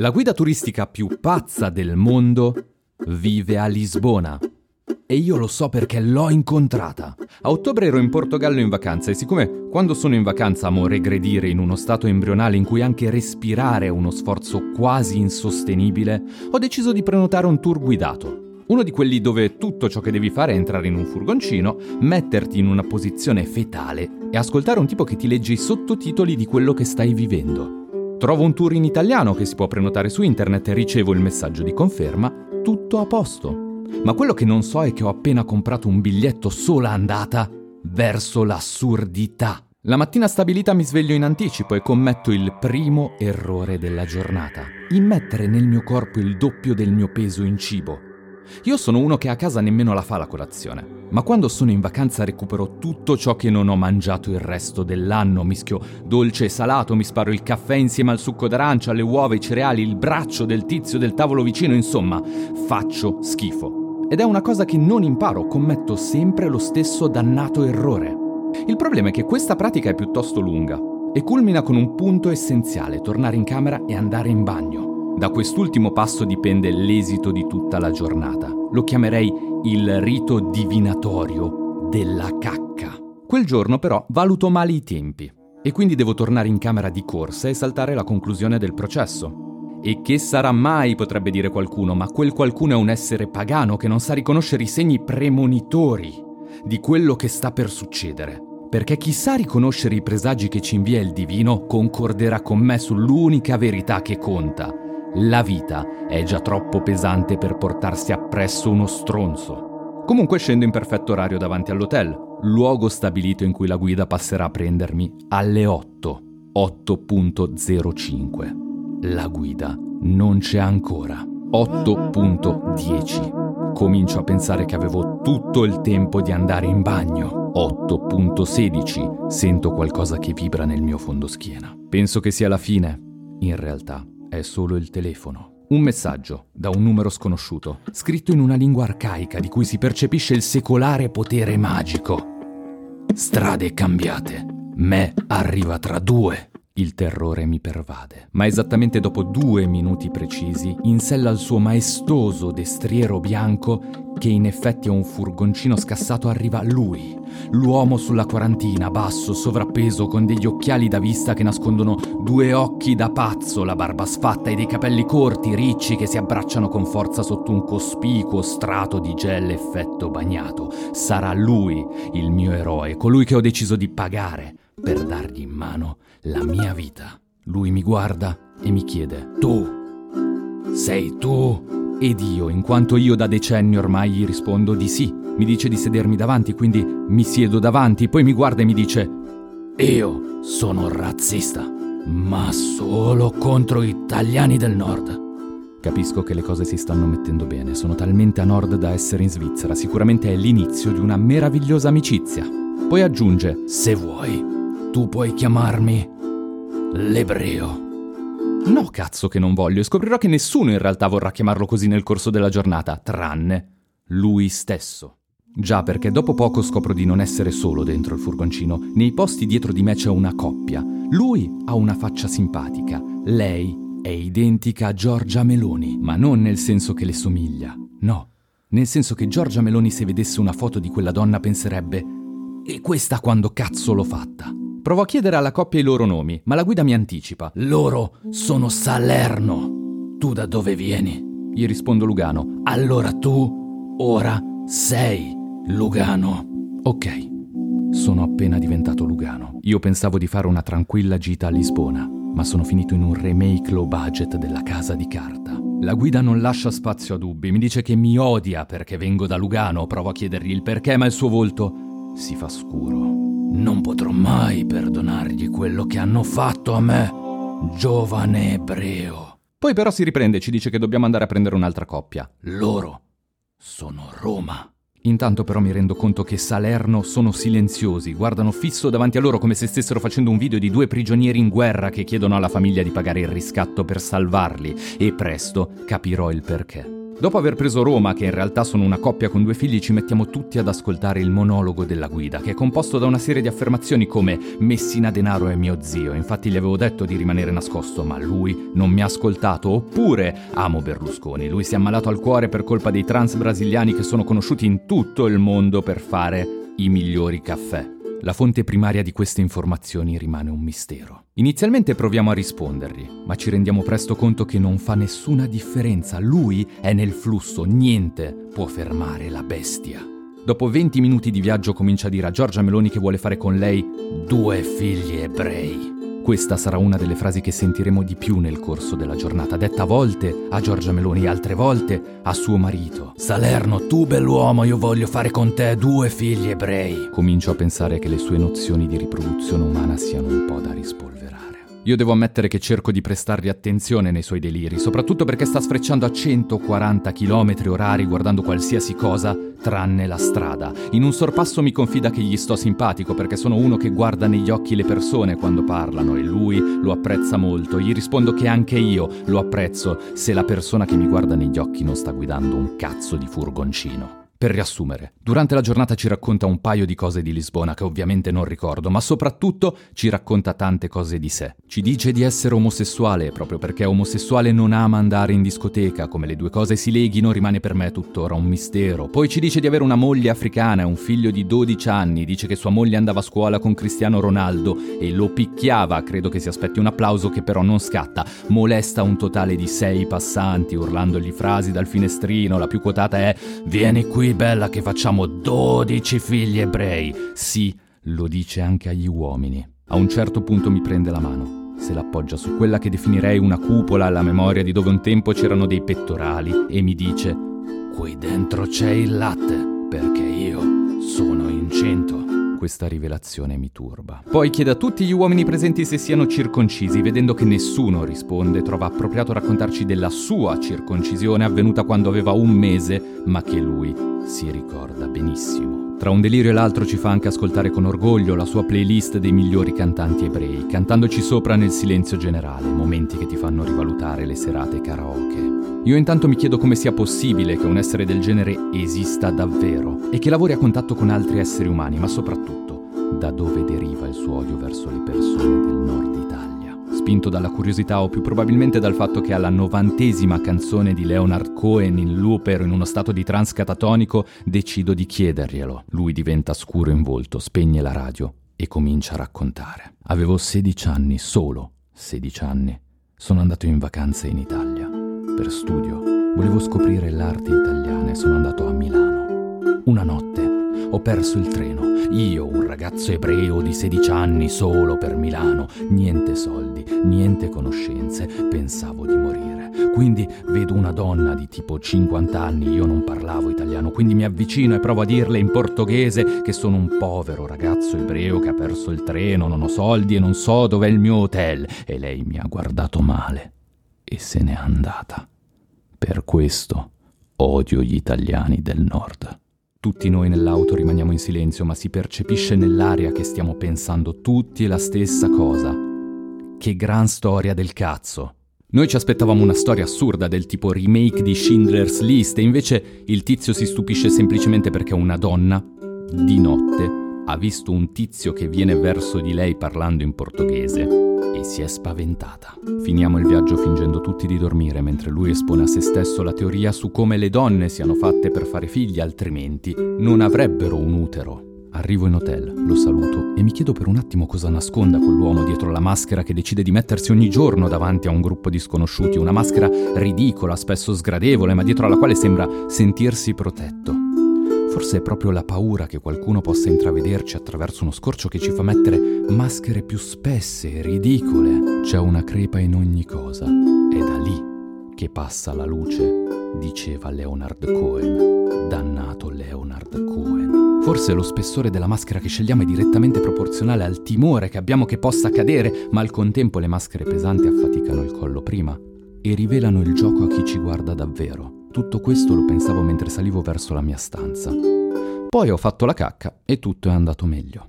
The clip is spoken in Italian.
La guida turistica più pazza del mondo vive a Lisbona. E io lo so perché l'ho incontrata. A ottobre ero in Portogallo in vacanza e siccome quando sono in vacanza amo regredire in uno stato embrionale in cui anche respirare è uno sforzo quasi insostenibile, ho deciso di prenotare un tour guidato. Uno di quelli dove tutto ciò che devi fare è entrare in un furgoncino, metterti in una posizione fetale e ascoltare un tipo che ti legge i sottotitoli di quello che stai vivendo. Trovo un tour in italiano che si può prenotare su internet e ricevo il messaggio di conferma, tutto a posto. Ma quello che non so è che ho appena comprato un biglietto sola andata verso l'assurdità. La mattina stabilita mi sveglio in anticipo e commetto il primo errore della giornata. Immettere nel mio corpo il doppio del mio peso in cibo. Io sono uno che a casa nemmeno la fa la colazione, ma quando sono in vacanza recupero tutto ciò che non ho mangiato il resto dell'anno, mischio dolce e salato, mi sparo il caffè insieme al succo d'arancia, le uova, i cereali, il braccio del tizio del tavolo vicino, insomma, faccio schifo. Ed è una cosa che non imparo, commetto sempre lo stesso dannato errore. Il problema è che questa pratica è piuttosto lunga e culmina con un punto essenziale, tornare in camera e andare in bagno. Da quest'ultimo passo dipende l'esito di tutta la giornata. Lo chiamerei il rito divinatorio della cacca. Quel giorno però valuto male i tempi e quindi devo tornare in camera di corsa e saltare la conclusione del processo. E che sarà mai, potrebbe dire qualcuno, ma quel qualcuno è un essere pagano che non sa riconoscere i segni premonitori di quello che sta per succedere. Perché chi sa riconoscere i presagi che ci invia il divino concorderà con me sull'unica verità che conta, la vita è già troppo pesante per portarsi appresso uno stronzo. Comunque scendo in perfetto orario davanti all'hotel, luogo stabilito in cui la guida passerà a prendermi alle 8, 8.05. La guida non c'è ancora. 8.10. Comincio a pensare che avevo tutto il tempo di andare in bagno. 8.16. Sento qualcosa che vibra nel mio fondoschiena. Penso che sia la fine. In realtà è solo il telefono. Un messaggio da un numero sconosciuto, scritto in una lingua arcaica di cui si percepisce il secolare potere magico. Strade cambiate. Me arriva tra due. Il terrore mi pervade, ma esattamente dopo due minuti precisi insella il suo maestoso destriero bianco che in effetti è un furgoncino scassato arriva lui, l'uomo sulla quarantina, basso, sovrappeso, con degli occhiali da vista che nascondono due occhi da pazzo, la barba sfatta e dei capelli corti, ricci che si abbracciano con forza sotto un cospicuo strato di gel effetto bagnato. Sarà lui il mio eroe, colui che ho deciso di pagare per dargli in mano la mia vita. Lui mi guarda e mi chiede, tu, sei tu? Ed io, in quanto io da decenni ormai gli rispondo di sì, mi dice di sedermi davanti, quindi mi siedo davanti, poi mi guarda e mi dice, io sono razzista, ma solo contro gli italiani del nord. Capisco che le cose si stanno mettendo bene, sono talmente a nord da essere in Svizzera, sicuramente è l'inizio di una meravigliosa amicizia. Poi aggiunge, se vuoi, tu puoi chiamarmi l'ebreo. No, cazzo che non voglio, e scoprirò che nessuno in realtà vorrà chiamarlo così nel corso della giornata, tranne lui stesso. Già, perché dopo poco scopro di non essere solo dentro il furgoncino. Nei posti dietro di me c'è una coppia. Lui ha una faccia simpatica, lei è identica a Giorgia Meloni, ma non nel senso che le somiglia, no. Nel senso che Giorgia Meloni se vedesse una foto di quella donna penserebbe e questa quando cazzo l'ho fatta? Provo a chiedere alla coppia i loro nomi, ma la guida mi anticipa. Loro sono Salerno. Tu da dove vieni? Gli rispondo Lugano. Allora tu ora sei Lugano. Ok, sono appena diventato Lugano. Io pensavo di fare una tranquilla gita a Lisbona, ma sono finito in un remake low budget della casa di carta. La guida non lascia spazio a dubbi, mi dice che mi odia perché vengo da Lugano, provo a chiedergli il perché, ma il suo volto si fa scuro. Non potrò mai perdonargli quello che hanno fatto a me, giovane ebreo. Poi però si riprende e ci dice che dobbiamo andare a prendere un'altra coppia. Loro sono Roma. Intanto però mi rendo conto che Salerno sono silenziosi, guardano fisso davanti a loro come se stessero facendo un video di due prigionieri in guerra che chiedono alla famiglia di pagare il riscatto per salvarli e presto capirò il perché. Dopo aver preso Roma, che in realtà sono una coppia con due figli, ci mettiamo tutti ad ascoltare il monologo della guida, che è composto da una serie di affermazioni come Messina Denaro è mio zio, infatti gli avevo detto di rimanere nascosto, ma lui non mi ha ascoltato, oppure amo Berlusconi, lui si è ammalato al cuore per colpa dei trans brasiliani che sono conosciuti in tutto il mondo per fare i migliori caffè. La fonte primaria di queste informazioni rimane un mistero. Inizialmente proviamo a rispondergli, ma ci rendiamo presto conto che non fa nessuna differenza. Lui è nel flusso, niente può fermare la bestia. Dopo 20 minuti di viaggio comincia a dire a Giorgia Meloni che vuole fare con lei due figli ebrei. Questa sarà una delle frasi che sentiremo di più nel corso della giornata, detta a volte a Giorgia Meloni, altre volte a suo marito. Salerno, tu bell'uomo, io voglio fare con te due figli ebrei. Comincio a pensare che le sue nozioni di riproduzione umana siano un po' da rispolverare. Io devo ammettere che cerco di prestargli attenzione nei suoi deliri, soprattutto perché sta sfrecciando a 140 km orari guardando qualsiasi cosa tranne la strada. In un sorpasso mi confida che gli sto simpatico perché sono uno che guarda negli occhi le persone quando parlano e lui lo apprezza molto. Gli rispondo che anche io lo apprezzo se la persona che mi guarda negli occhi non sta guidando un cazzo di furgoncino. Per riassumere, durante la giornata ci racconta un paio di cose di Lisbona che ovviamente non ricordo, ma soprattutto ci racconta tante cose di sé. Ci dice di essere omosessuale proprio perché omosessuale non ama andare in discoteca, come le due cose si leghino rimane per me tuttora un mistero. Poi ci dice di avere una moglie africana e un figlio di 12 anni, dice che sua moglie andava a scuola con Cristiano Ronaldo e lo picchiava, credo che si aspetti un applauso che però non scatta, molesta un totale di 6 passanti urlandogli frasi dal finestrino, la più quotata è Vieni qui bella che facciamo 12 figli ebrei. Sì, lo dice anche agli uomini. A un certo punto mi prende la mano, se l'appoggia su quella che definirei una cupola alla memoria di dove un tempo c'erano dei pettorali e mi dice Qui dentro c'è il latte, perché io sono incinto questa rivelazione mi turba. Poi chiede a tutti gli uomini presenti se siano circoncisi, vedendo che nessuno risponde, trova appropriato raccontarci della sua circoncisione avvenuta quando aveva un mese, ma che lui si ricorda benissimo. Tra un delirio e l'altro ci fa anche ascoltare con orgoglio la sua playlist dei migliori cantanti ebrei, cantandoci sopra nel silenzio generale, momenti che ti fanno rivalutare le serate karaoke. Io intanto mi chiedo come sia possibile che un essere del genere esista davvero e che lavori a contatto con altri esseri umani, ma soprattutto da dove deriva il suo odio verso le persone del nord. Spinto dalla curiosità o più probabilmente dal fatto che alla novantesima canzone di Leonard Cohen in looper in uno stato di trance catatonico, decido di chiederglielo. Lui diventa scuro in volto, spegne la radio e comincia a raccontare. Avevo 16 anni, solo 16 anni. Sono andato in vacanza in Italia per studio. Volevo scoprire l'arte italiana e sono andato a Milano. Una notte ho perso il treno. Io, un ragazzo ebreo di 16 anni, solo per Milano. Niente soldi, niente conoscenze. Pensavo di morire. Quindi vedo una donna di tipo 50 anni, io non parlavo italiano, quindi mi avvicino e provo a dirle in portoghese che sono un povero ragazzo ebreo che ha perso il treno, non ho soldi e non so dov'è il mio hotel. E lei mi ha guardato male e se n'è andata. Per questo odio gli italiani del nord. Tutti noi nell'auto rimaniamo in silenzio, ma si percepisce nell'aria che stiamo pensando tutti la stessa cosa. Che gran storia del cazzo. Noi ci aspettavamo una storia assurda del tipo remake di Schindler's List e invece il tizio si stupisce semplicemente perché una donna, di notte, ha visto un tizio che viene verso di lei parlando in portoghese e si è spaventata. Finiamo il viaggio fingendo tutti di dormire mentre lui espone a se stesso la teoria su come le donne siano fatte per fare figli, altrimenti non avrebbero un utero. Arrivo in hotel, lo saluto e mi chiedo per un attimo cosa nasconda quell'uomo dietro la maschera che decide di mettersi ogni giorno davanti a un gruppo di sconosciuti, una maschera ridicola, spesso sgradevole, ma dietro alla quale sembra sentirsi protetto. Forse è proprio la paura che qualcuno possa intravederci attraverso uno scorcio che ci fa mettere maschere più spesse ridicole. C'è una crepa in ogni cosa. È da lì che passa la luce, diceva Leonard Cohen. Dannato Leonard Cohen. Forse lo spessore della maschera che scegliamo è direttamente proporzionale al timore che abbiamo che possa cadere, ma al contempo le maschere pesanti affaticano il collo prima e rivelano il gioco a chi ci guarda davvero. Tutto questo lo pensavo mentre salivo verso la mia stanza. Poi ho fatto la cacca e tutto è andato meglio.